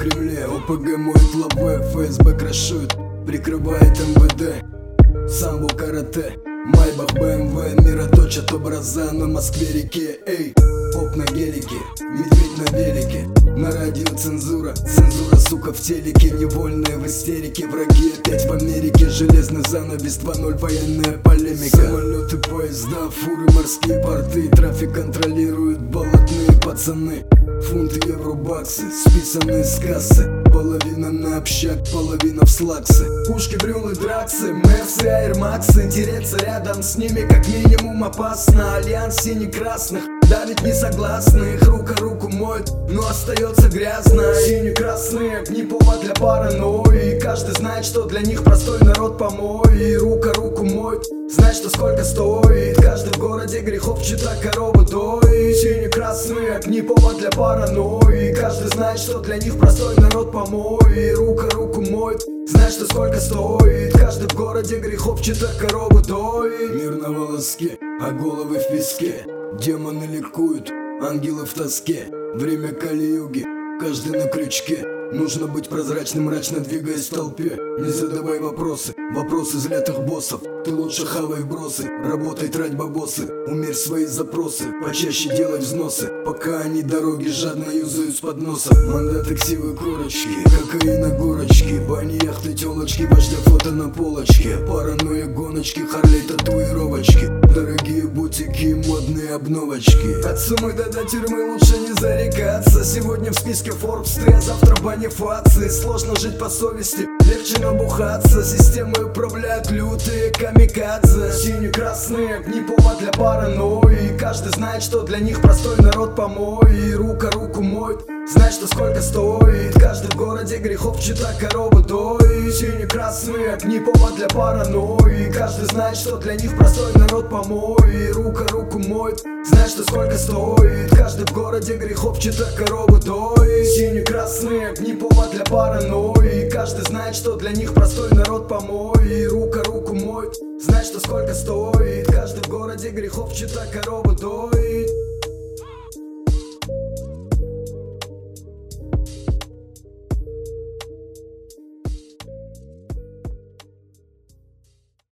ОПГ моет лобы, ФСБ крашует Прикрывает МВД. Самбо карате Майбах, БМВ, мироточат образа на Москве-реке Эй, поп на гелике, медведь на велике. На радио цензура, цензура, сука, в телеке. Невольные в истерике, враги опять в Америке. Железный занавес 2.0, военная полемика. Самолеты, поезда, фуры, морские порты. Трафик контролируют болотные пацаны. Фунты, евро, баксы, списанные с кассы. Половина на общак, половина в слаксы. Пушки, брюлы, драксы, мерсы, аэрмаксы Тереться рядом с ними как минимум опасно. Альянс сине-красных давит несогласных. Рука руку моет, но остается грязно Сине-красные не повод для паранойи. Каждый знает, что для них простой народ помой. Рука руку моет, знает, что сколько стоит. Каждый в городе грехов чита корову доит Сине-красные не повод для паранойи. Каждый знает, что для них простой народ помой. Рука руку моет, знает, что сколько стоит. Каждый в городе грехов чита корову доит. Мир на волоске, а головы в песке. Демоны ликуют, ангелы в тоске. Время Кали-юги, каждый на крючке Нужно быть прозрачным, мрачно двигаясь в толпе. Не задавай вопросы, вопросы злятых боссов. Ты лучше хавай вбросы, работай, трать бабосы. Умерь свои запросы, почаще делай взносы. Пока они дороги жадно юзают с подноса. Мандаты ксивы корочки, кокаина горочки Бани, яхты, телочки, вождя фото на полочке. Паранойя, гоночки, Харлей, татуировочки. Дорогие обновочки. От суммы до, до тюрьмы лучше не зарекаться. Сегодня в списке Forbes ты, а завтра бонифации Сложно жить по совести, легче набухаться. Системы управляют лютые камикадзе. Сине-красные, не повод для паранойи Каждый знает, что для них простой народ помой Рука руку моет, знает, что сколько стоит Каждый в городе грехов чита корову доит Сине-красные, не повод для паранойи. Каждый знает, что для них простой народ помой Рука руку моет, знает, что сколько стоит Каждый в городе грехов чита корову доит Сине-красные, не повод для паранойи. Каждый знает, что для них простой народ помой Рука руку моет, знает, что сколько стоит грехов чита корову доит